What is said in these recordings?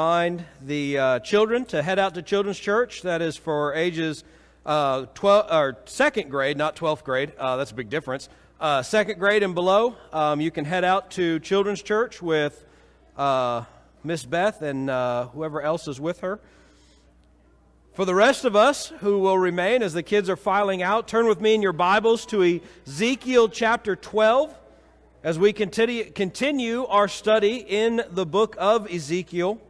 Remind the uh, children to head out to Children's Church. That is for ages uh, 12 or second grade, not 12th grade. Uh, that's a big difference. Uh, second grade and below, um, you can head out to Children's Church with uh, Miss Beth and uh, whoever else is with her. For the rest of us who will remain as the kids are filing out, turn with me in your Bibles to Ezekiel chapter 12 as we continue our study in the book of Ezekiel.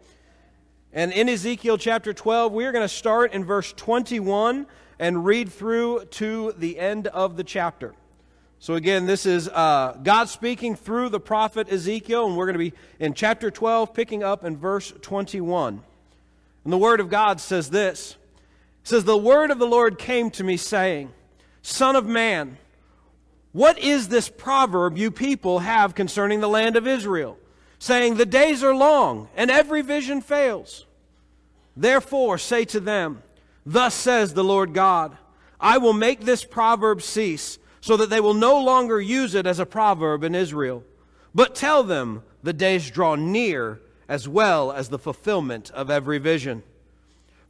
And in Ezekiel chapter 12, we are going to start in verse 21 and read through to the end of the chapter. So, again, this is uh, God speaking through the prophet Ezekiel, and we're going to be in chapter 12, picking up in verse 21. And the Word of God says this It says, The Word of the Lord came to me, saying, Son of man, what is this proverb you people have concerning the land of Israel, saying, The days are long, and every vision fails? Therefore, say to them, Thus says the Lord God, I will make this proverb cease, so that they will no longer use it as a proverb in Israel. But tell them, The days draw near as well as the fulfillment of every vision.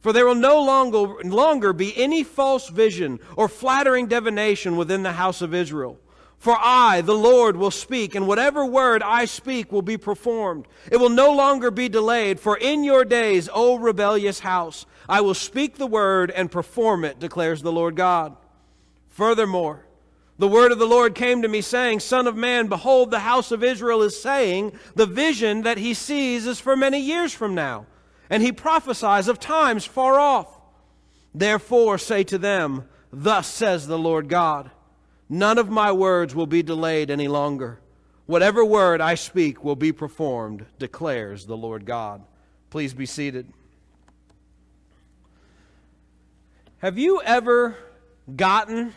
For there will no longer, longer be any false vision or flattering divination within the house of Israel. For I, the Lord, will speak, and whatever word I speak will be performed. It will no longer be delayed, for in your days, O rebellious house, I will speak the word and perform it, declares the Lord God. Furthermore, the word of the Lord came to me, saying, Son of man, behold, the house of Israel is saying, The vision that he sees is for many years from now, and he prophesies of times far off. Therefore, say to them, Thus says the Lord God, None of my words will be delayed any longer. Whatever word I speak will be performed, declares the Lord God. Please be seated. Have you ever gotten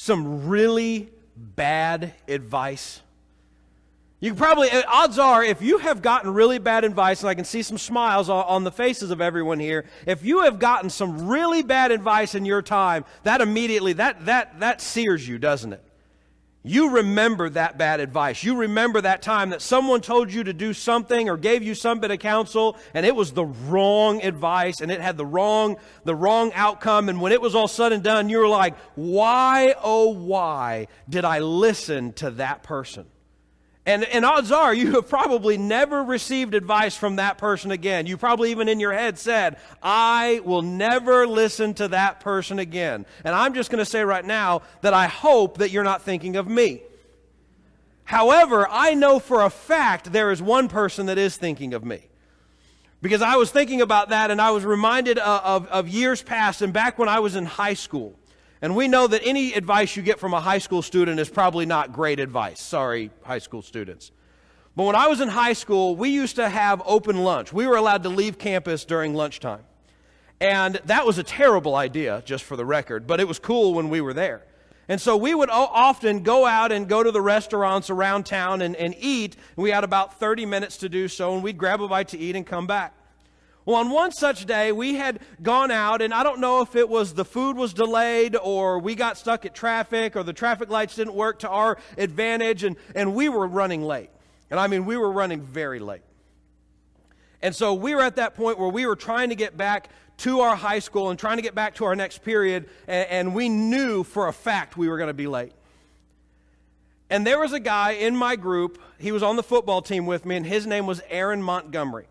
some really bad advice. You probably, uh, odds are, if you have gotten really bad advice, and I can see some smiles on the faces of everyone here, if you have gotten some really bad advice in your time, that immediately, that, that, that sears you, doesn't it? You remember that bad advice. You remember that time that someone told you to do something or gave you some bit of counsel and it was the wrong advice and it had the wrong, the wrong outcome. And when it was all said and done, you were like, why, oh, why did I listen to that person? And, and odds are you have probably never received advice from that person again. You probably even in your head said, I will never listen to that person again. And I'm just going to say right now that I hope that you're not thinking of me. However, I know for a fact there is one person that is thinking of me. Because I was thinking about that and I was reminded of, of, of years past and back when I was in high school. And we know that any advice you get from a high school student is probably not great advice. Sorry, high school students. But when I was in high school, we used to have open lunch. We were allowed to leave campus during lunchtime. And that was a terrible idea, just for the record, but it was cool when we were there. And so we would often go out and go to the restaurants around town and, and eat. We had about 30 minutes to do so, and we'd grab a bite to eat and come back. Well, on one such day, we had gone out, and I don't know if it was the food was delayed, or we got stuck at traffic, or the traffic lights didn't work to our advantage, and, and we were running late. And I mean, we were running very late. And so we were at that point where we were trying to get back to our high school and trying to get back to our next period, and, and we knew for a fact we were going to be late. And there was a guy in my group, he was on the football team with me, and his name was Aaron Montgomery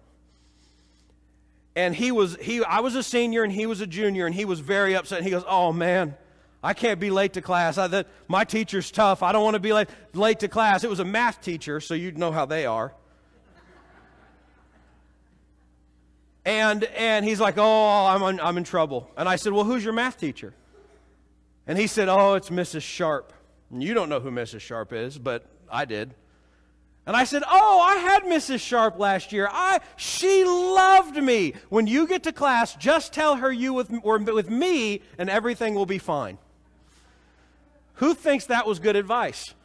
and he was he I was a senior and he was a junior and he was very upset. and He goes, "Oh man, I can't be late to class. I, that, my teacher's tough. I don't want to be late, late to class." It was a math teacher, so you'd know how they are. And and he's like, "Oh, I'm in, I'm in trouble." And I said, "Well, who's your math teacher?" And he said, "Oh, it's Mrs. Sharp." And you don't know who Mrs. Sharp is, but I did. And I said, Oh, I had Mrs. Sharp last year. I, she loved me. When you get to class, just tell her you with, or with me, and everything will be fine. Who thinks that was good advice?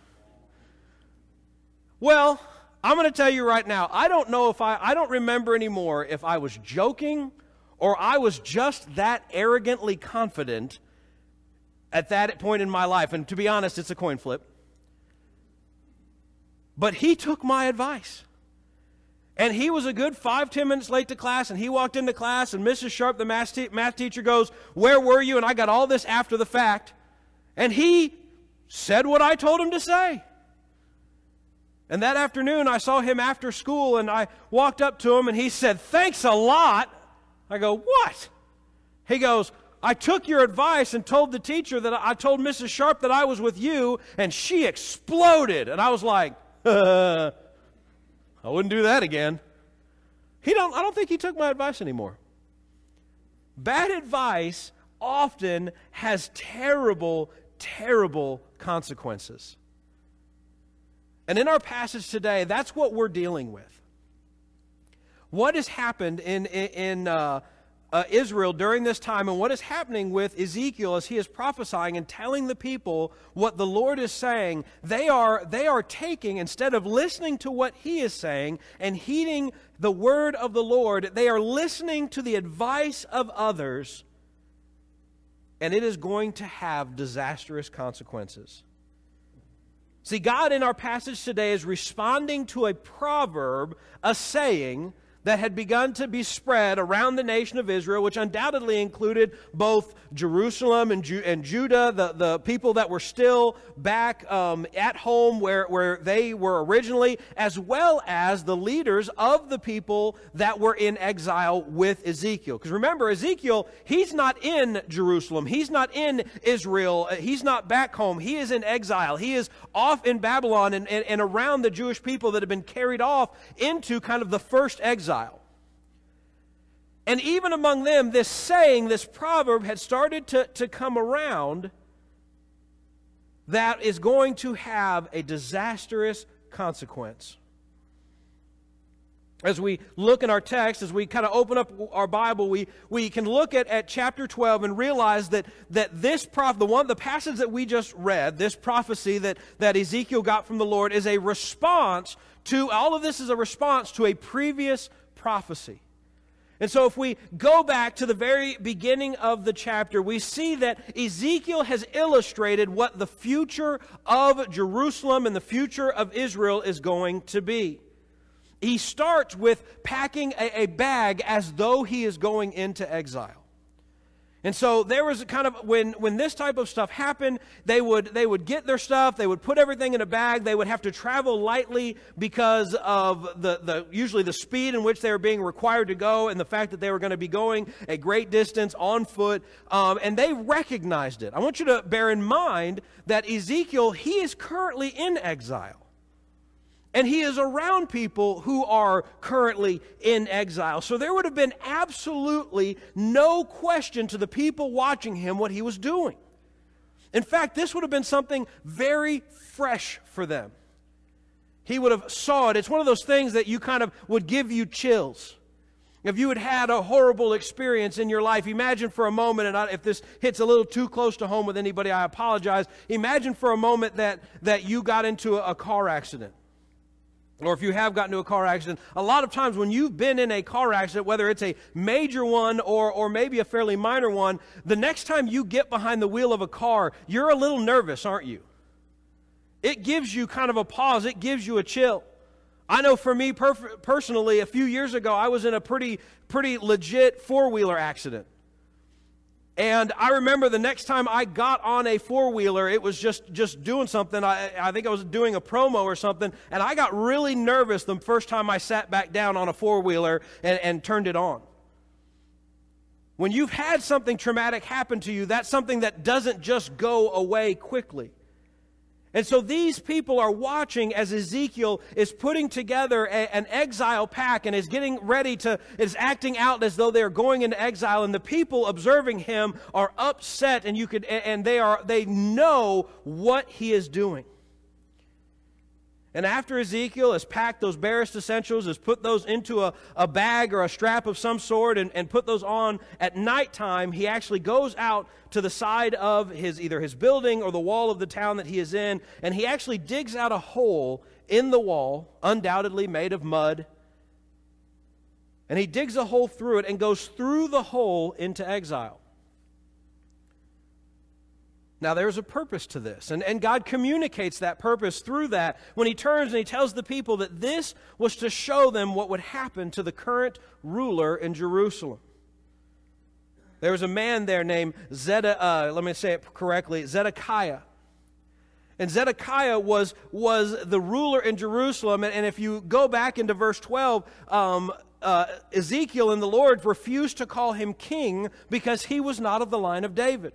Well, I'm going to tell you right now, I don't know if I, I don't remember anymore if I was joking or I was just that arrogantly confident at that point in my life. And to be honest, it's a coin flip. But he took my advice. And he was a good five, ten minutes late to class, and he walked into class, and Mrs. Sharp, the math, te- math teacher, goes, Where were you? And I got all this after the fact. And he said what I told him to say. And that afternoon, I saw him after school, and I walked up to him, and he said, Thanks a lot. I go, What? He goes, I took your advice and told the teacher that I told Mrs. Sharp that I was with you, and she exploded. And I was like, I wouldn't do that again. He don't, I don't think he took my advice anymore. Bad advice often has terrible, terrible consequences. And in our passage today, that's what we're dealing with. What has happened in, in, in uh, uh, Israel during this time and what is happening with Ezekiel as he is prophesying and telling the people what the Lord is saying, they are, they are taking, instead of listening to what he is saying and heeding the word of the Lord, they are listening to the advice of others, and it is going to have disastrous consequences. See, God in our passage today is responding to a proverb, a saying that had begun to be spread around the nation of Israel, which undoubtedly included both Jerusalem and, Ju- and Judah, the, the people that were still back um, at home where, where they were originally, as well as the leaders of the people that were in exile with Ezekiel. Because remember, Ezekiel, he's not in Jerusalem, he's not in Israel, uh, he's not back home, he is in exile. He is off in Babylon and, and, and around the Jewish people that have been carried off into kind of the first exile exile. And even among them, this saying, this proverb had started to, to come around that is going to have a disastrous consequence. As we look in our text, as we kind of open up our Bible, we, we can look at, at chapter 12 and realize that, that this prophet, the one, the passage that we just read, this prophecy that, that Ezekiel got from the Lord, is a response to, all of this is a response to a previous prophecy. And so, if we go back to the very beginning of the chapter, we see that Ezekiel has illustrated what the future of Jerusalem and the future of Israel is going to be. He starts with packing a, bag as though he is going into exile. And so there was kind of when when this type of stuff happened, they would they would get their stuff, they would put everything in a bag, they would have to travel lightly because of the, the usually the speed in which they were being required to go and the fact that they were going to be going a great distance on foot. Um, and they recognized it. I want you to bear in mind that Ezekiel, he is currently in exile. And he is around people who are currently in exile. So there would have been absolutely no question to the people watching him what he was doing. In fact, this would have been something very fresh for them. He would have saw it. It's one of those things that you kind of would give you chills. If you had had a horrible experience in your life, imagine for a moment, and if this hits a little too close to home with anybody, I apologize. Imagine for a moment that, that you got into a, a car accident or if you have gotten into a car accident, a lot of times when you've been in a car accident, whether it's a major one or, or maybe a fairly minor one, the next time you get behind the wheel of a car, you're a little nervous, aren't you? It gives you kind of a pause, it gives you a chill. I know for me perf- personally, a few years ago, I was in a pretty, pretty legit four wheeler accident. And I remember the next time I got on a four wheeler, it was just, just doing something. I, I think I was doing a promo or something, and I got really nervous the first time I sat back down on a four wheeler and, and turned it on. When you've had something traumatic happen to you, that's something that doesn't just go away quickly. And so these people are watching as Ezekiel is putting together a, an exile pack and is getting ready to, is acting out as though they're going into exile. And the people observing him are upset and you could, and they are, they know what he is doing. And after Ezekiel has packed those barest essentials, has put those into a, a bag or a strap of some sort and, and put those on at nighttime, he actually goes out to the side of his either his building or the wall of the town that he is in, and he actually digs out a hole in the wall, undoubtedly made of mud. And he digs a hole through it and goes through the hole into exile. Now, there's a purpose to this, and, and God communicates that purpose through that when He turns and He tells the people that this was to show them what would happen to the current ruler in Jerusalem. There was a man there named Zedek, uh, let me say it correctly, Zedekiah. And Zedekiah was, was the ruler in Jerusalem. And, and if you go back into verse 12, um, uh, Ezekiel and the Lord refused to call him king because he was not of the line of David.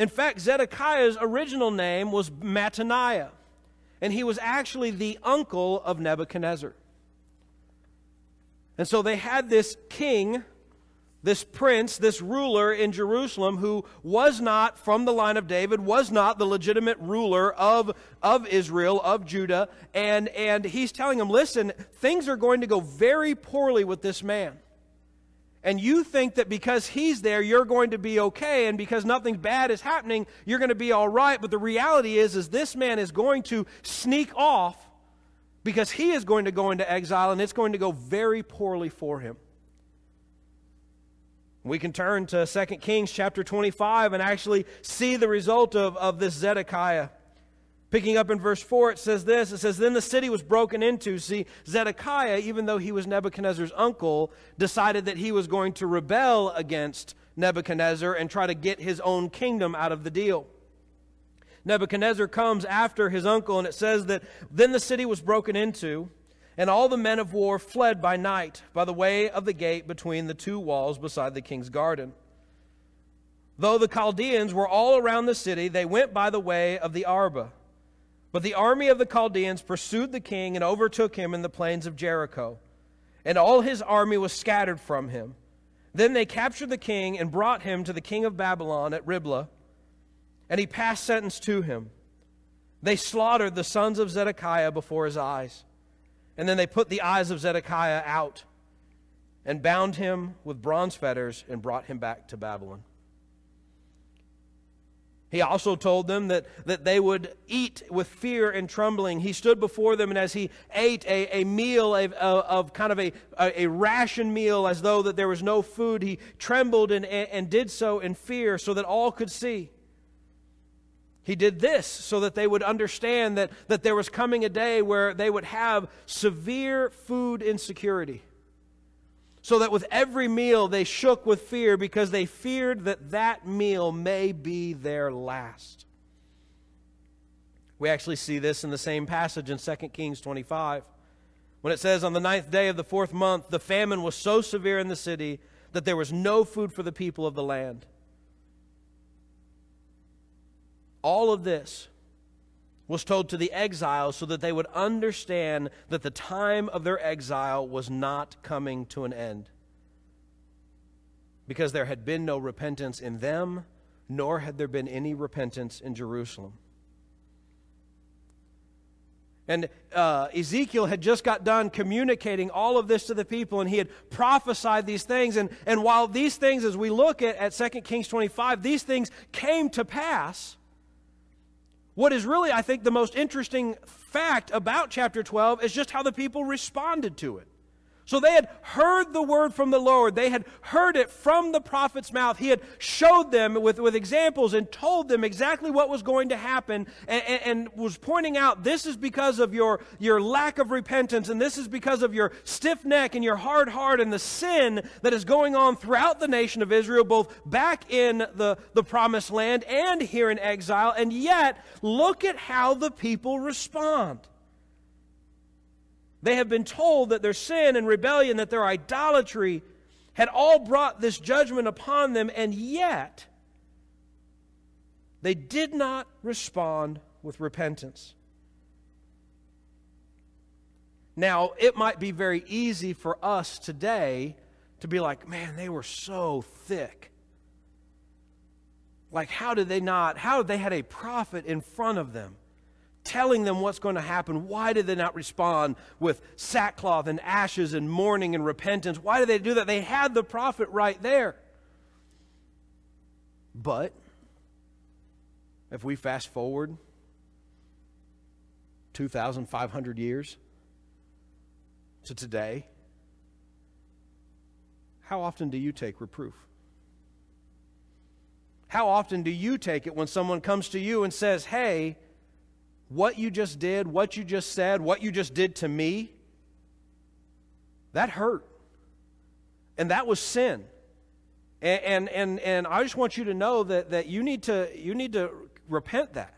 In fact, Zedekiah's original name was Mattaniah, and he was actually the uncle of Nebuchadnezzar. And so they had this king, this prince, this ruler in Jerusalem who was not from the line of David, was not the legitimate ruler of, of Israel, of Judah. And, and he's telling them, listen, things are going to go very poorly with this man and you think that because he's there you're going to be okay and because nothing bad is happening you're going to be all right. But the reality is is this man is going to sneak off because he is going to go into exile and it's going to go very poorly for him. We can turn to 2 kings chapter 25 and actually see the result of, of this zedekiah Picking up in verse 4, it says this It says, Then the city was broken into. See, Zedekiah, even though he was Nebuchadnezzar's uncle, decided that he was going to rebel against Nebuchadnezzar and try to get his own kingdom out of the deal. Nebuchadnezzar comes after his uncle, and it says that then the city was broken into, and all the men of war fled by night by the way of the gate between the two walls beside the king's garden. Though the Chaldeans were all around the city, they went by the way of the Arabah. But the army of the Chaldeans pursued the king and overtook him in the plains of Jericho, and all his army was scattered from him. Then they captured the king and brought him to the king of Babylon at Riblah, and he passed sentence to him. They slaughtered the sons of Zedekiah before his eyes, and then they put the eyes of Zedekiah out and bound him with bronze fetters and brought him back to Babylon. He also told them that, that they would eat with fear and trembling. He stood before them, and as he ate a, a meal of, of kind of a, a, ration meal, as though that there was no food, he trembled and, and did so in fear so that all could see. He did this so that they would understand that, that there was coming a day where they would have severe food insecurity so that with every meal they shook with fear because they feared that that meal may be their last. We actually see this in the same passage in 2 Kings 25 when it says, On the ninth day of the fourth month, the famine was so severe in the city that there was no food for the people of the land. All of this was told to the exiles so that they would understand that the time of their exile was not coming to an end. Because there had been no repentance in them, nor had there been any repentance in Jerusalem. And uh, Ezekiel had just got done communicating all of this to the people, and he had prophesied these things. And, and while these things, as we look at, at 2 Kings 25, these things came to pass, what is really, I think, the most interesting fact about chapter 12 is just how the people responded to it. So they had heard the word from the Lord. They had heard it from the prophet's mouth. He had showed them with, with examples and told them exactly what was going to happen and, and, and, was pointing out this is because of your, your lack of repentance and this is because of your stiff neck and your hard heart and the sin that is going on throughout the nation of Israel, both back in the, the promised land and here in exile. And yet, look at how the people respond. They have been told that their sin and rebellion, that their idolatry had all brought this judgment upon them, and yet they did not respond with repentance. Now, it might be very easy for us today to be like, man, they were so thick. Like, how did they not? How did they had a prophet in front of them? Telling them what's going to happen. Why did they not respond with sackcloth and ashes and mourning and repentance? Why did they do that? They had the prophet right there. But if we fast forward 2,500 years to today, how often do you take reproof? How often do you take it when someone comes to you and says, Hey, what you just did, what you just said, what you just did to me, that hurt. And that was sin. And, and, and, and I just want you to know that, that you, need to, you need to repent that.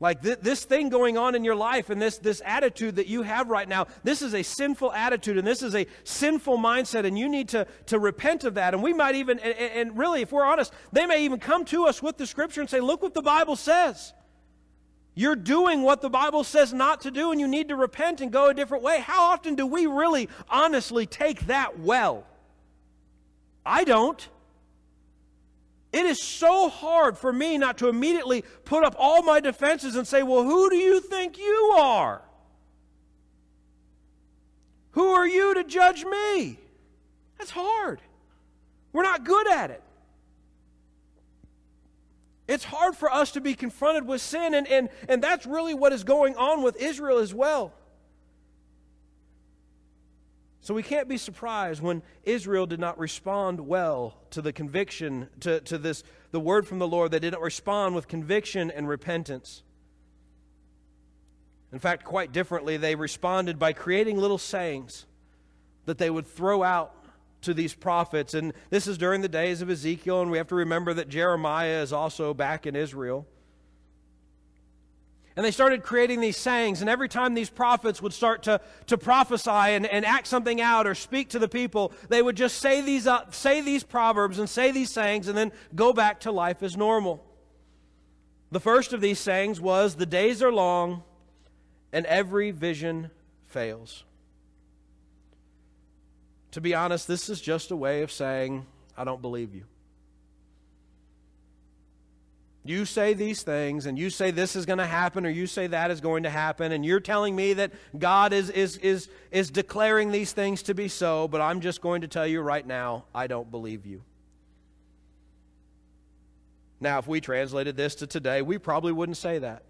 Like th- this thing going on in your life and this, this attitude that you have right now, this is a sinful attitude and this is a sinful mindset, and you need to, to repent of that. And we might even, and, and really, if we're honest, they may even come to us with the scripture and say, Look what the Bible says. You're doing what the Bible says not to do, and you need to repent and go a different way. How often do we really honestly take that well? I don't. It is so hard for me not to immediately put up all my defenses and say, Well, who do you think you are? Who are you to judge me? That's hard. We're not good at it. It's hard for us to be confronted with sin, and, and, and that's really what is going on with Israel as well. So we can't be surprised when Israel did not respond well to the conviction, to, to this, the word from the Lord. They didn't respond with conviction and repentance. In fact, quite differently, they responded by creating little sayings that they would throw out to these prophets. And this is during the days of Ezekiel, and we have to remember that Jeremiah is also back in Israel. And they started creating these sayings. And every time these prophets would start to, to prophesy and, and act something out or speak to the people, they would just say these, uh, say these proverbs and say these sayings and then go back to life as normal. The first of these sayings was The days are long and every vision fails. To be honest, this is just a way of saying, I don't believe you. You say these things, and you say this is going to happen, or you say that is going to happen, and you're telling me that God is, is, is, is declaring these things to be so, but I'm just going to tell you right now, I don't believe you. Now, if we translated this to today, we probably wouldn't say that.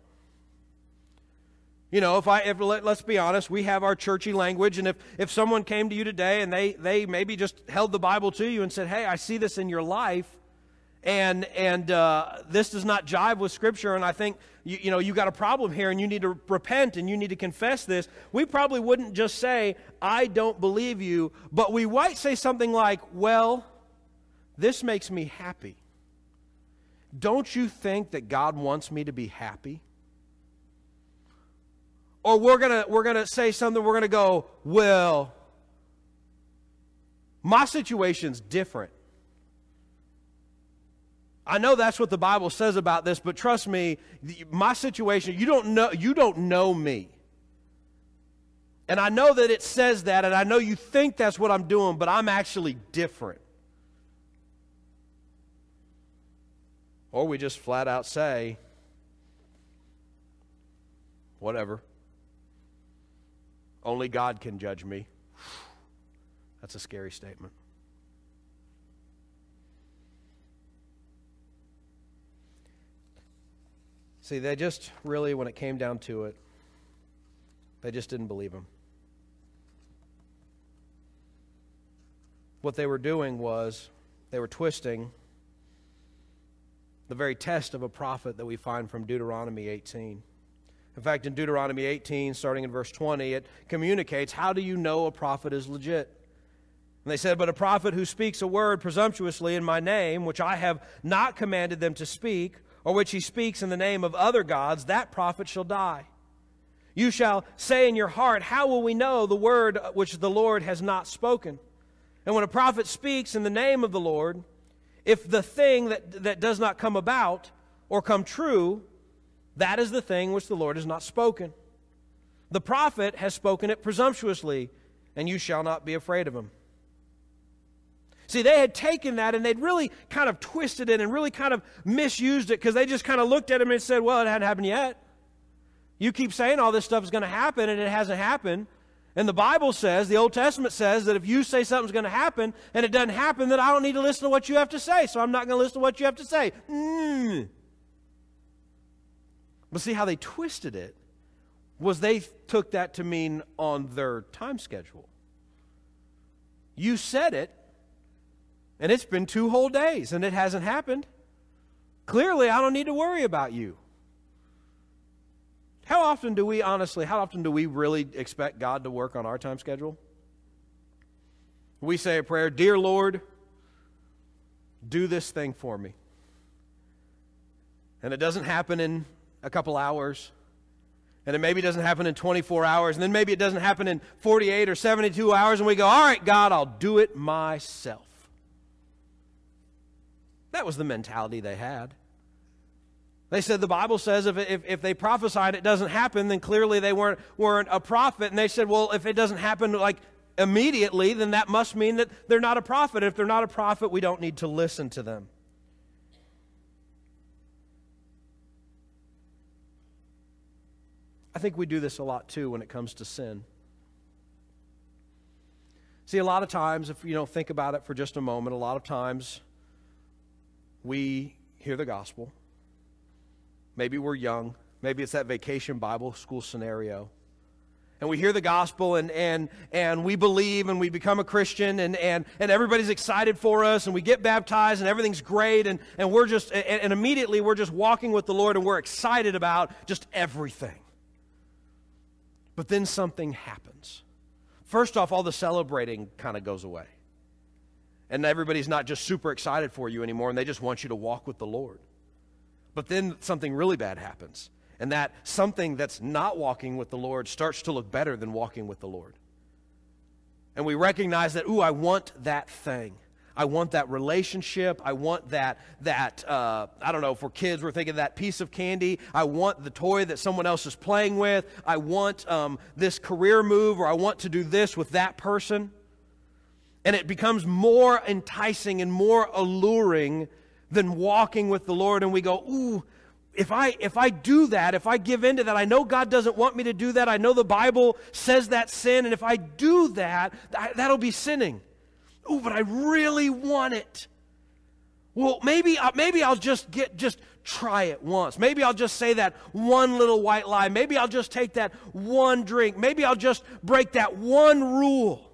You know, if I, if, let, us be honest, we have our churchy language, and if, if someone came to you today and they, they maybe just held the Bible to you and said, hey, I see this in your life, and, and uh, this does not jive with Scripture, and I think, you, you know, you got a problem here, and you need to repent, and you need to confess this, we probably wouldn't just say, I don't believe you, but we might say something like, well, this makes me happy. Don't you think that God wants me to be happy? Or we're going to we're going to say something we're going to go, "Well, my situation's different." I know that's what the Bible says about this, but trust me, my situation, you don't know you don't know me. And I know that it says that and I know you think that's what I'm doing, but I'm actually different. Or we just flat out say, whatever. Only God can judge me. That's a scary statement. See, they just really, when it came down to it, they just didn't believe him. What they were doing was they were twisting the very test of a prophet that we find from Deuteronomy 18. In fact, in Deuteronomy 18, starting in verse 20, it communicates how do you know a prophet is legit? And they said, But a prophet who speaks a word presumptuously in my name, which I have not commanded them to speak, or which he speaks in the name of other gods, that prophet shall die. You shall say in your heart, How will we know the word which the Lord has not spoken? And when a prophet speaks in the name of the Lord, if the thing that, that does not come about or come true, that is the thing which the Lord has not spoken. The prophet has spoken it presumptuously, and you shall not be afraid of him. See, they had taken that and they'd really kind of twisted it and really kind of misused it because they just kind of looked at him and said, Well, it hadn't happened yet. You keep saying all this stuff is going to happen and it hasn't happened. And the Bible says, the Old Testament says, that if you say something's going to happen and it doesn't happen, then I don't need to listen to what you have to say. So I'm not going to listen to what you have to say. Mm. But see how they twisted it was they took that to mean on their time schedule. You said it, and it's been two whole days, and it hasn't happened. clearly I don't need to worry about you. How often do we honestly, how often do we really expect God to work on our time schedule? We say a prayer, Dear Lord, do this thing for me. And it doesn't happen in a couple hours. And it maybe doesn't happen in 24 hours. And then maybe it doesn't happen in 48 or 72 hours. And we go, All right, God, I'll do it myself. That was the mentality they had. They said the Bible says if, if, if, they prophesied it doesn't happen, then clearly they weren't, weren't a prophet. And they said, well, if it doesn't happen like immediately, then that must mean that they're not a prophet. If they're not a prophet, we don't need to listen to them. I think we do this a lot too when it comes to sin. See, a lot of times, if you don't think about it for just a moment, a lot of times we hear the gospel. Maybe we're young. Maybe it's that vacation Bible school scenario and we hear the gospel and, and, and we believe and we become a Christian and, and, and everybody's excited for us and we get baptized and everything's great and, and we're just, and, and immediately we're just walking with the Lord and we're excited about just everything. But then something happens. First off, all the celebrating kind of goes away. And everybody's not just super excited for you anymore and they just want you to walk with the Lord. But then something really bad happens and that something that's not walking with the Lord starts to look better than walking with the Lord. And we recognize that, ooh, I want that thing. I want that relationship. I want that, that uh, I don't know, for kids, we're thinking that piece of candy. I want the toy that someone else is playing with. I want um, this career move, or I want to do this with that person. And it becomes more enticing and more alluring than walking with the Lord. And we go, ooh, if I if I do that, if I give in to that, I know God doesn't want me to do that. I know the Bible says that sin, and if I do that, that'll be sinning. Oh, but I really want it. Well, maybe uh, maybe I'll just get just try it once. Maybe I'll just say that one little white lie. Maybe I'll just take that one drink. Maybe I'll just break that one rule.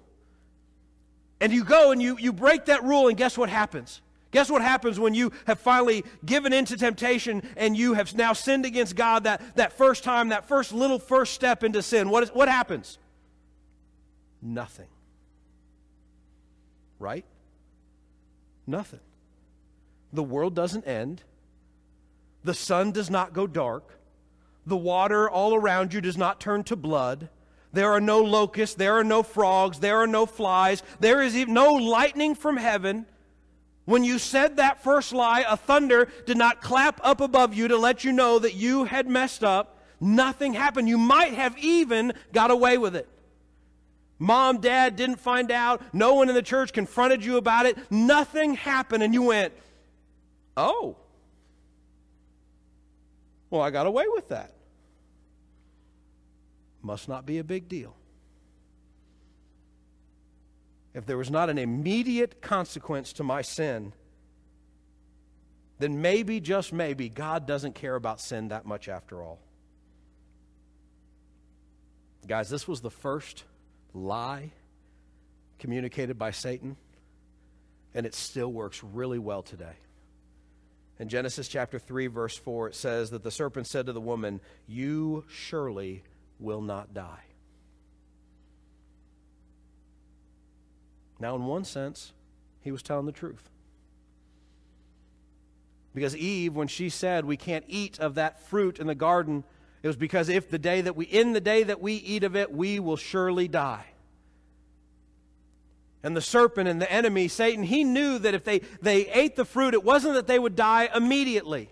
And you go and you, you break that rule, and guess what happens? Guess what happens when you have finally given in to temptation and you have now sinned against God that, that first time, that first little first step into sin? What, is, what happens? Nothing. Right? Nothing. The world doesn't end. The sun does not go dark. The water all around you does not turn to blood. There are no locusts. There are no frogs. There are no flies. There is no lightning from heaven. When you said that first lie, a thunder did not clap up above you to let you know that you had messed up. Nothing happened. You might have even got away with it. Mom, dad didn't find out. No one in the church confronted you about it. Nothing happened, and you went, Oh, well, I got away with that. Must not be a big deal if there was not an immediate consequence to my sin, then maybe, just maybe, God doesn't care about sin that much after all. Guys, this was the first lie communicated by Satan, and it still works really well today. In Genesis chapter 3, verse 4, it says that the serpent said to the woman, You surely will not die. Now, in one sense, he was telling the truth. Because Eve, when she said we can't eat of that fruit in the garden, it was because if the day that we in the day that we eat of it, we will surely die. And the serpent and the enemy, Satan, he knew that if they, they ate the fruit, it wasn't that they would die immediately.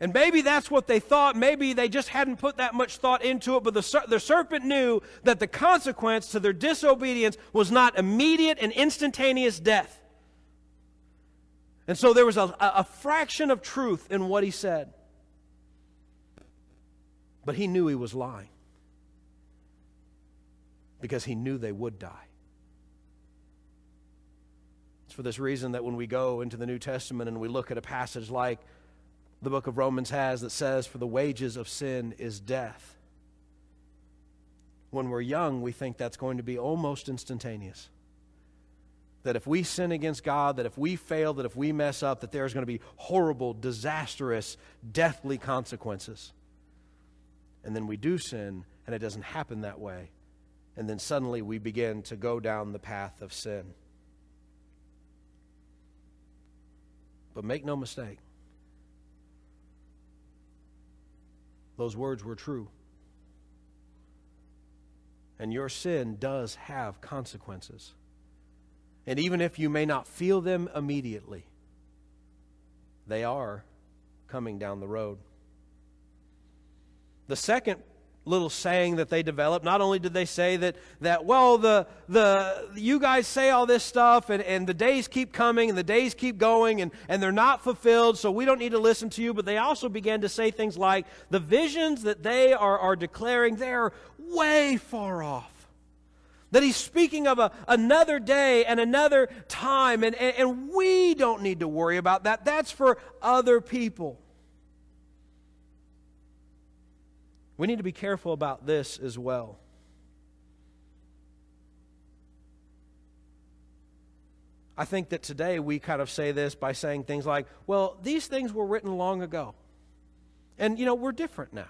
And maybe that's what they thought. Maybe they just hadn't put that much thought into it. But the, the serpent knew that the consequence to their disobedience was not immediate and instantaneous death. And so there was a, a fraction of truth in what he said. But he knew he was lying because he knew they would die. It's for this reason that when we go into the New Testament and we look at a passage like the book of Romans has that says, For the wages of sin is death. When we're young, we think that's going to be almost instantaneous. that if we sin against God, that if we fail, that if we mess up, that there's going to be horrible, disastrous, deathly consequences. And then we do sin, and it doesn't happen that way. And then suddenly we begin to go down the path of sin. But make no mistake, those words were true. And your sin does have consequences. And even if you may not feel them immediately, they are coming down the road. The second little saying that they developed, not only did they say that, that well, the, the, you guys say all this stuff and, and the days keep coming and the days keep going and, and they're not fulfilled, so we don't need to listen to you, but they also began to say things like the visions that they are, are declaring, they're way far off. That he's speaking of a, another day and another time, and, and, and we don't need to worry about that. That's for other people. We need to be careful about this as well. I think that today we kind of say this by saying things like, well, these things were written long ago. And, you know, we're different now.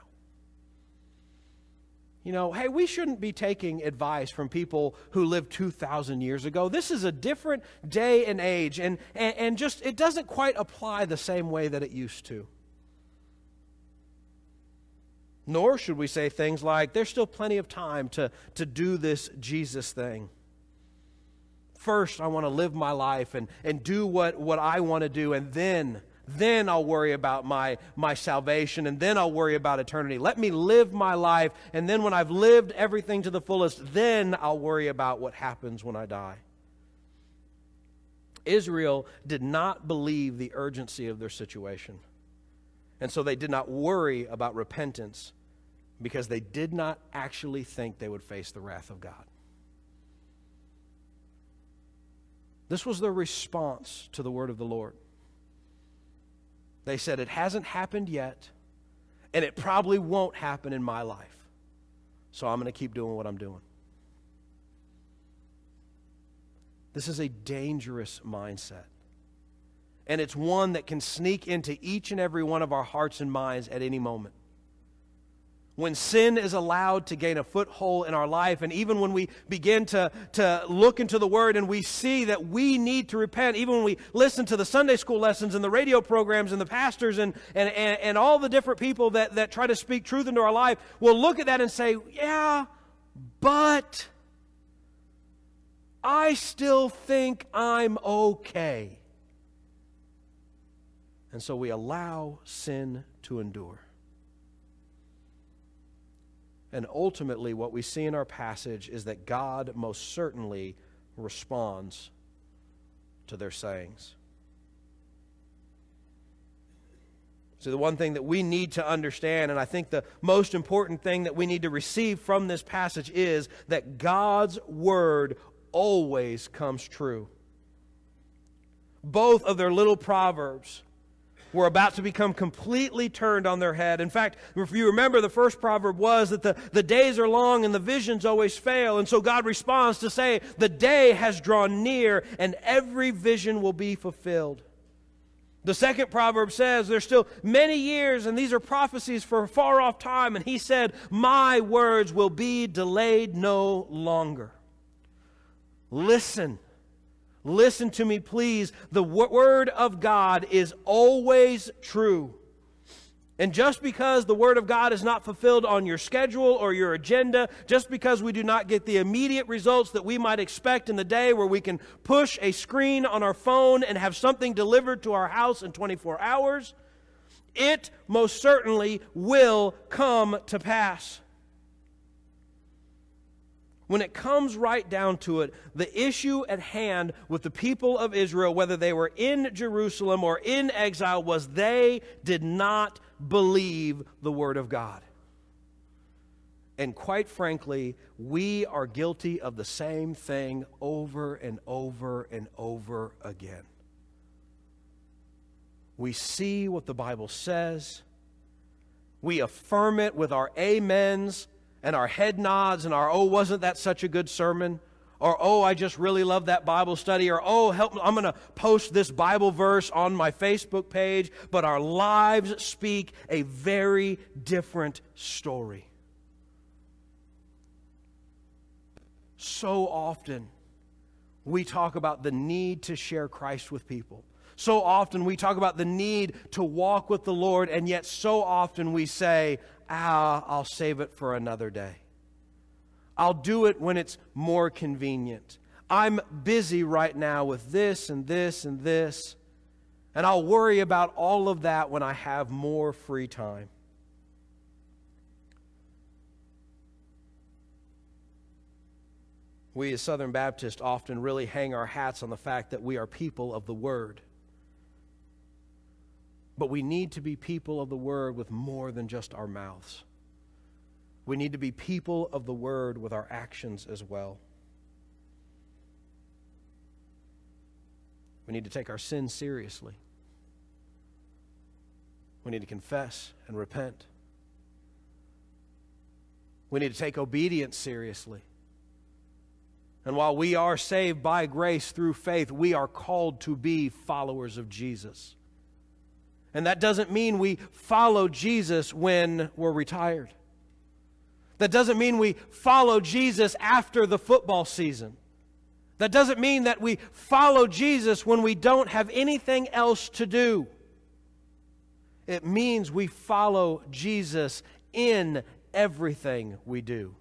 You know, hey, we shouldn't be taking advice from people who lived 2,000 years ago. This is a different day and age, and, and, and just it doesn't quite apply the same way that it used to. Nor should we say things like, there's still plenty of time to, to do this Jesus thing. First, I want to live my life and, and do what, what I want to do, and then then I'll worry about my, my salvation, and then I'll worry about eternity. Let me live my life, and then when I've lived everything to the fullest, then I'll worry about what happens when I die. Israel did not believe the urgency of their situation. And so they did not worry about repentance because they did not actually think they would face the wrath of God. This was their response to the word of the Lord. They said, It hasn't happened yet, and it probably won't happen in my life. So I'm going to keep doing what I'm doing. This is a dangerous mindset. And it's one that can sneak into each and every one of our hearts and minds at any moment when sin is allowed to gain a foothold in our life, and even when we begin to, to look into the Word and we see that we need to repent, even when we listen to the Sunday school lessons and the radio programs and the pastors and, and, and, and all the different people that, that try to speak truth into our life, we'll look at that and say, yeah, but I still think I'm okay. And so we allow sin to endure. And ultimately, what we see in our passage is that God most certainly responds to their sayings. So, the one thing that we need to understand, and I think the most important thing that we need to receive from this passage is that God's word always comes true. Both of their little proverbs were about to become completely turned on their head. In fact, if you remember, the first proverb was that the, the days are long and the visions always fail. And so God responds to say, The day has drawn near and every vision will be fulfilled. The second proverb says there's still many years, and these are prophecies for a far off time. And he said, My words will be delayed no longer. Listen Listen to me, please. The Word of God is always true. And just because the Word of God is not fulfilled on your schedule or your agenda, just because we do not get the immediate results that we might expect in the day where we can push a screen on our phone and have something delivered to our house in 24 hours, it most certainly will come to pass when it comes right down to it, the issue at hand with the people of Israel, whether they were in Jerusalem or in exile, was they did not believe the Word of God. And quite frankly, we are guilty of the same thing over and over and over again. We see what the Bible says, we affirm it with our amens and our head nods and our, oh, wasn't that such a good sermon? or oh, I just really love that Bible study, or oh, help, I'm going to post this Bible verse on my Facebook page, but our lives speak a very different story. So often, we talk about the need to share Christ with people. So often we talk about the need to walk with the Lord, and yet so often we say, ah, I'll save it for another day. I'll do it when it's more convenient. I'm busy right now with this and this and this, and I'll worry about all of that when I have more free time. We as Southern Baptists often really hang our hats on the fact that we are people of the Word. But we need to be people of the Word with more than just our mouths. We need to be people of the Word with our actions as well. We need to take our sins seriously. We need to confess and repent. We need to take obedience seriously. And while we are saved by grace through faith, we are called to be followers of Jesus. And that doesn't mean we follow Jesus when we're retired. That doesn't mean we follow Jesus after the football season. That doesn't mean that we follow Jesus when we don't have anything else to do. It means we follow Jesus in everything we do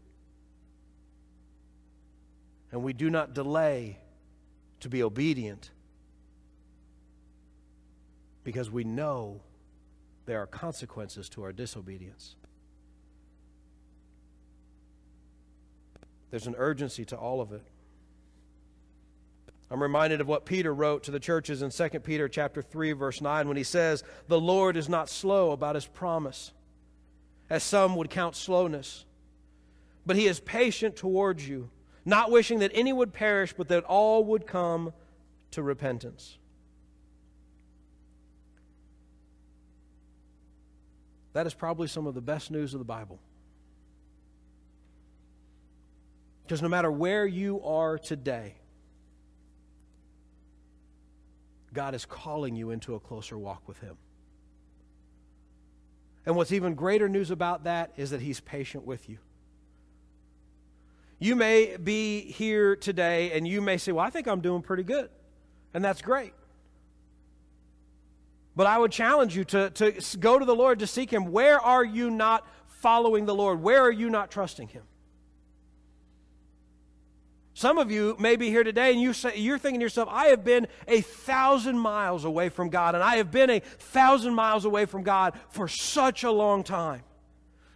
and we do not delay to be obedient because we know there are consequences to our disobedience. There's an urgency to all of it. I'm reminded of what Peter wrote to the churches in 2 Peter chapter 3 verse 9 when he says, "The Lord is not slow about his promise, as some would count slowness, but he is patient towards you." not wishing that any would perish, but that all would come to repentance. That is probably some of the best news of the Bible. Because no matter where you are today, God is calling you into a closer walk with Him. And what's even greater news about that is that He's patient with you. You may be here today and you may say, Well, I think I'm doing pretty good. And that's great. But I would challenge you to, to go to the Lord to seek Him. Where are you not following the Lord? Where are you not trusting Him? Some of you may be here today and you say, you're thinking to yourself, I have been a thousand miles away from God, and I have been a thousand miles away from God for such a long time.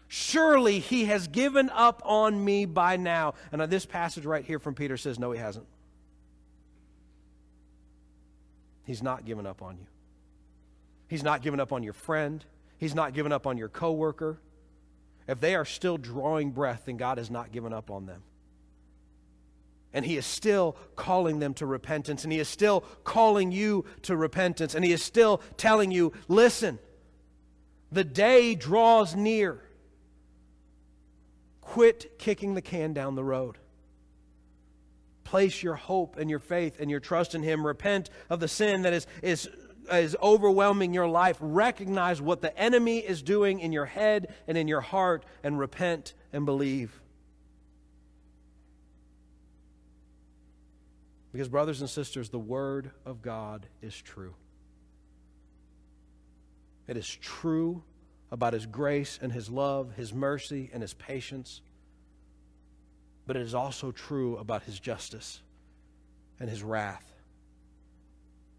Surely he has given up on me by now. And this passage right here from Peter says, No, he hasn't. He's not given up on you. He's not given up on your friend. He's not given up on your coworker. If they are still drawing breath, then God has not given up on them. And He is still calling them to repentance, and He is still calling you to repentance, and He is still telling you listen, the day draws near. Quit kicking the can down the road. Place your hope and your faith and your trust in Him. Repent of the sin that is, is, is overwhelming your life. Recognize what the enemy is doing in your head and in your heart and repent and believe. Because, brothers and sisters, the Word of God is true. It is true about His grace and His love, His mercy and His patience. But it is also true about His justice and His wrath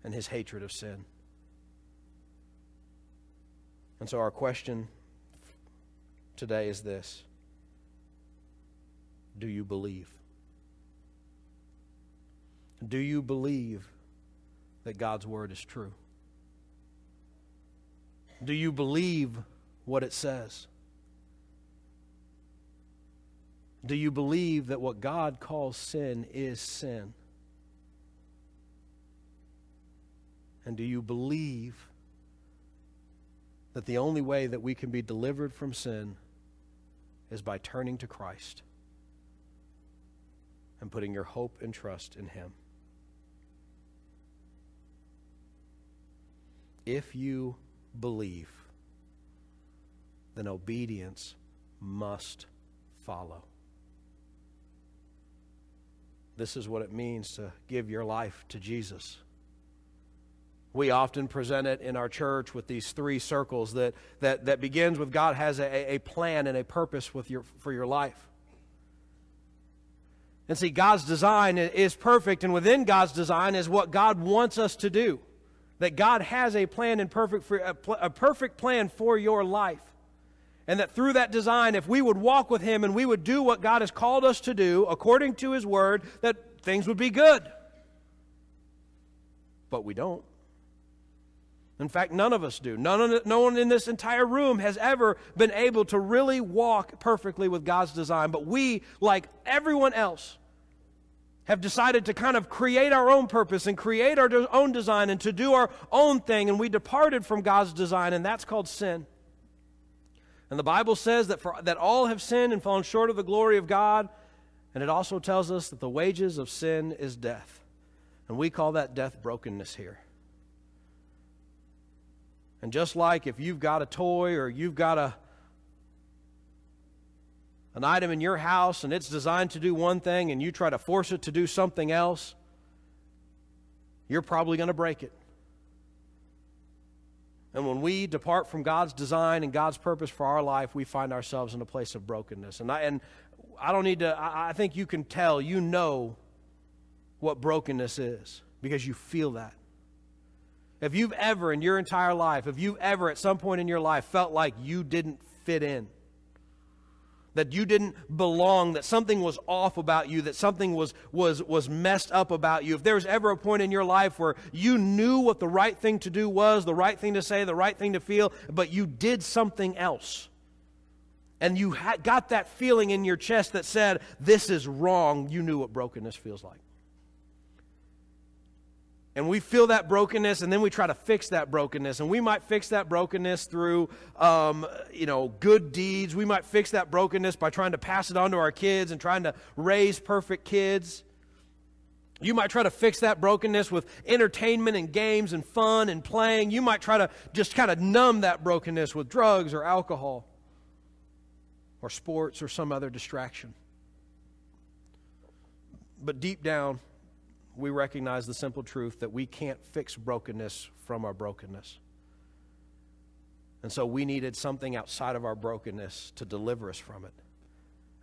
and His hatred of sin. And so, our question today is this Do you believe? Do you believe that God's Word is true? Do you believe what it says? Do you believe that what God calls sin is sin? And do you believe that the only way that we can be delivered from sin is by turning to Christ? and putting your hope and trust in Him. If you believe, then obedience must follow. This is what it means to give your life to Jesus. We often present it in our church with these three circles that, that, that begins with God has a, a plan and a purpose with your, for your life. And see, God's design is perfect, and within God's design is what God wants us to do. That God has a plan and perfect for, a, a perfect plan for your life. And that through that design, if we would walk with Him and we would do what God has called us to do according to His Word, that things would be good. But we don't. In fact, none of us do. None no one in this entire room has ever been able to really walk perfectly with God's design. But we, like everyone else, have decided to kind of create our own purpose and create our own design and to do our own thing. And we departed from God's design, and that's called sin. And the Bible says that, for, that all have sinned and fallen short of the glory of God. And it also tells us that the wages of sin is death. And we call that death brokenness here. And just like if you've got a toy or you've got a an item in your house and it's designed to do one thing and you try to force it to do something else, you're probably going to break it. And when we depart from God's design and God's purpose for our life, we find ourselves in a place of brokenness. And I, and I don't need to, I, I think you can tell, you know what brokenness is because you feel that. If you've ever in your entire life, if you've ever at some point in your life felt like you didn't fit in, that you didn't belong, that something was off about you, that something was, was, was messed up about you, if there was ever a point in your life where you knew what the right thing to do was, the right thing to say, the right thing to feel, but you did something else, and you had, got that feeling in your chest that said, This is wrong, you knew what brokenness feels like and we feel that brokenness and then we try to fix that brokenness. And we might fix that brokenness through um, you know good deeds. We might fix that brokenness by trying to pass it on to our kids and trying to raise perfect kids. You might try to fix that brokenness with entertainment and games and fun and playing. You might try to just kind of numb that brokenness with drugs or alcohol or sports or some other distraction. But deep down we recognize the simple truth that we can't fix brokenness from our brokenness. And so we needed something outside of our brokenness to deliver us from it.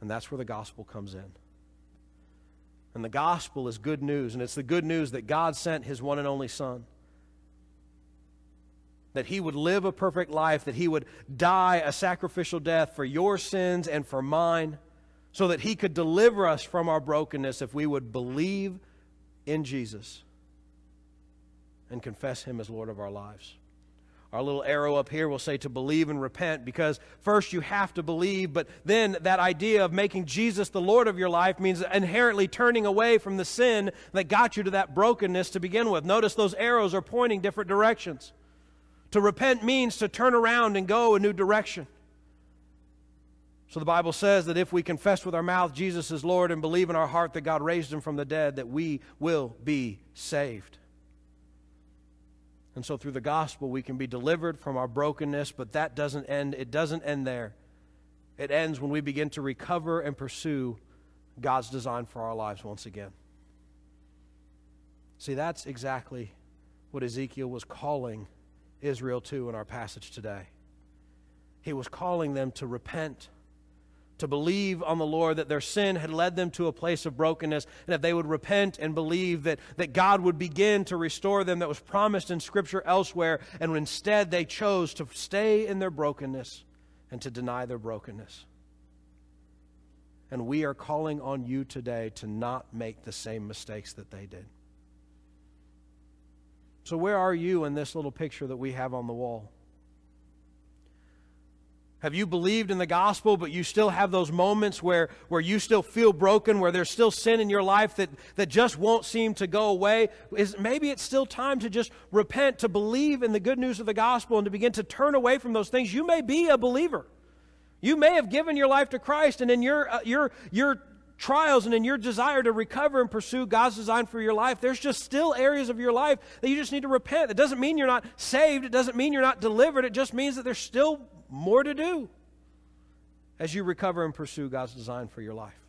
And that's where the gospel comes in. And the gospel is good news, and it's the good news that God sent his one and only Son. That he would live a perfect life, that he would die a sacrificial death for your sins and for mine, so that he could deliver us from our brokenness if we would believe in Jesus and confess Him as Lord of our lives. Our little arrow up here will say to believe and repent because first you have to believe, but then that idea of making Jesus the Lord of your life means inherently turning away from the sin that got you to that brokenness to begin with. Notice those arrows are pointing different directions. To repent means to turn around and go a new direction. So the Bible says that if we confess with our mouth Jesus is Lord and believe in our heart that God raised him from the dead, that we will be saved. And so through the gospel we can be delivered from our brokenness, but that doesn't end it doesn't end there. It ends when we begin to recover and pursue God's design for our lives once again. See, that's exactly what Ezekiel was calling Israel to in our passage today. He was calling them to repent to believe on the Lord, that their sin had led them to a place of brokenness, and if they would repent and believe that, that God would begin to restore them, that was promised in Scripture elsewhere, and instead they chose to stay in their brokenness and to deny their brokenness. And we are calling on you today to not make the same mistakes that they did. So, where are you in this little picture that we have on the wall? Have you believed in the gospel, but you still have those moments where, where you still feel broken, where there's still sin in your life that, that just won't seem to go away? Is, maybe it's still time to just repent, to believe in the good news of the gospel, and to begin to turn away from those things. You may be a believer. You may have given your life to Christ, and in your, uh, your, your trials and in your desire to recover and pursue God's design for your life, there's just still areas of your life that you just need to repent. It doesn't mean you're not saved, it doesn't mean you're not delivered, it just means that there's still more to do as you recover and pursue God's design for your life.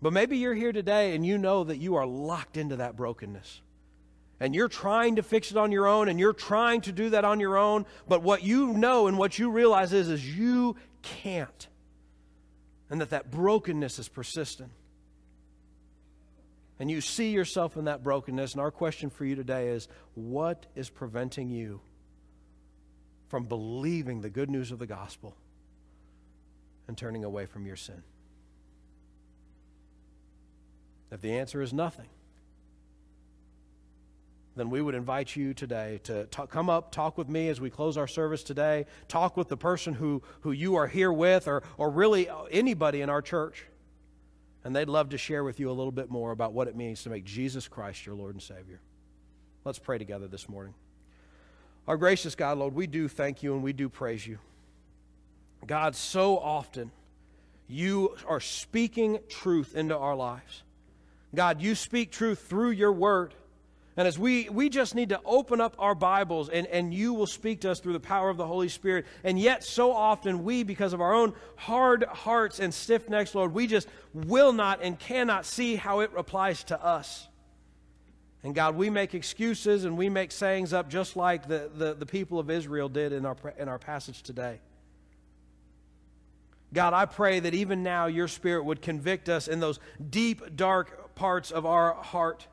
But maybe you're here today and you know that you are locked into that brokenness. And you're trying to fix it on your own and you're trying to do that on your own, but what you know and what you realize is is you can't. And that that brokenness is persistent. And you see yourself in that brokenness and our question for you today is what is preventing you from believing the good news of the gospel and turning away from your sin? If the answer is nothing, then we would invite you today to talk, come up, talk with me as we close our service today, talk with the person who, who you are here with, or, or really anybody in our church. And they'd love to share with you a little bit more about what it means to make Jesus Christ your Lord and Savior. Let's pray together this morning. Our gracious God, Lord, we do thank you and we do praise you. God, so often you are speaking truth into our lives. God, you speak truth through your word. And as we, we just need to open up our Bibles and, and you will speak to us through the power of the Holy Spirit. And yet, so often, we, because of our own hard hearts and stiff necks, Lord, we just will not and cannot see how it applies to us. And God, we make excuses and we make sayings up just like the, the, the people of Israel did in our, in our passage today. God, I pray that even now your Spirit would convict us in those deep, dark parts of our heart,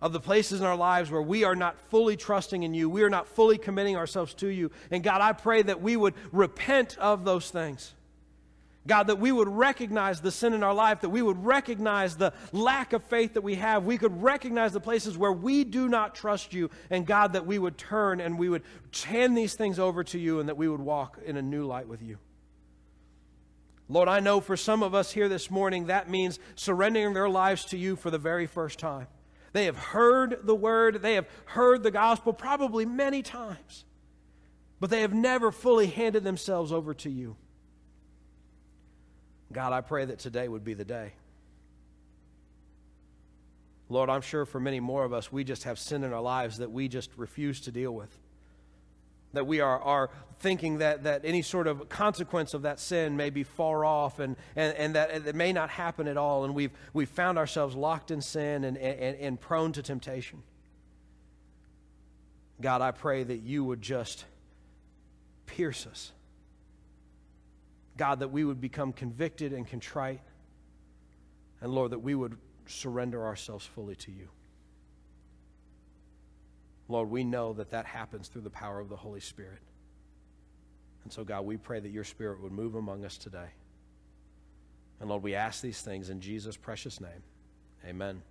of the places in our lives where we are not fully trusting in you, we are not fully committing ourselves to you. And God, I pray that we would repent of those things. God, that we would recognize the sin in our life, that we would recognize the lack of faith that we have. We could recognize the places where we do not trust you. And God, that we would turn and we would hand these things over to you and that we would walk in a new light with you. Lord, I know for some of us here this morning, that means surrendering their lives to you for the very first time. They have heard the word, they have heard the gospel probably many times, but they have never fully handed themselves over to you. God, I pray that today would be the day. Lord, I'm sure for many more of us, we just have sin in our lives that we just refuse to deal with. That we are, are thinking that, that any sort of consequence of that sin may be far off and, and, and that it may not happen at all. And we've, we've found ourselves locked in sin and, and, and prone to temptation. God, I pray that you would just pierce us God, that we would become convicted and contrite. And Lord, that we would surrender ourselves fully to you. Lord, we know that that happens through the power of the Holy Spirit. And so, God, we pray that your Spirit would move among us today. And Lord, we ask these things in Jesus' precious name. Amen.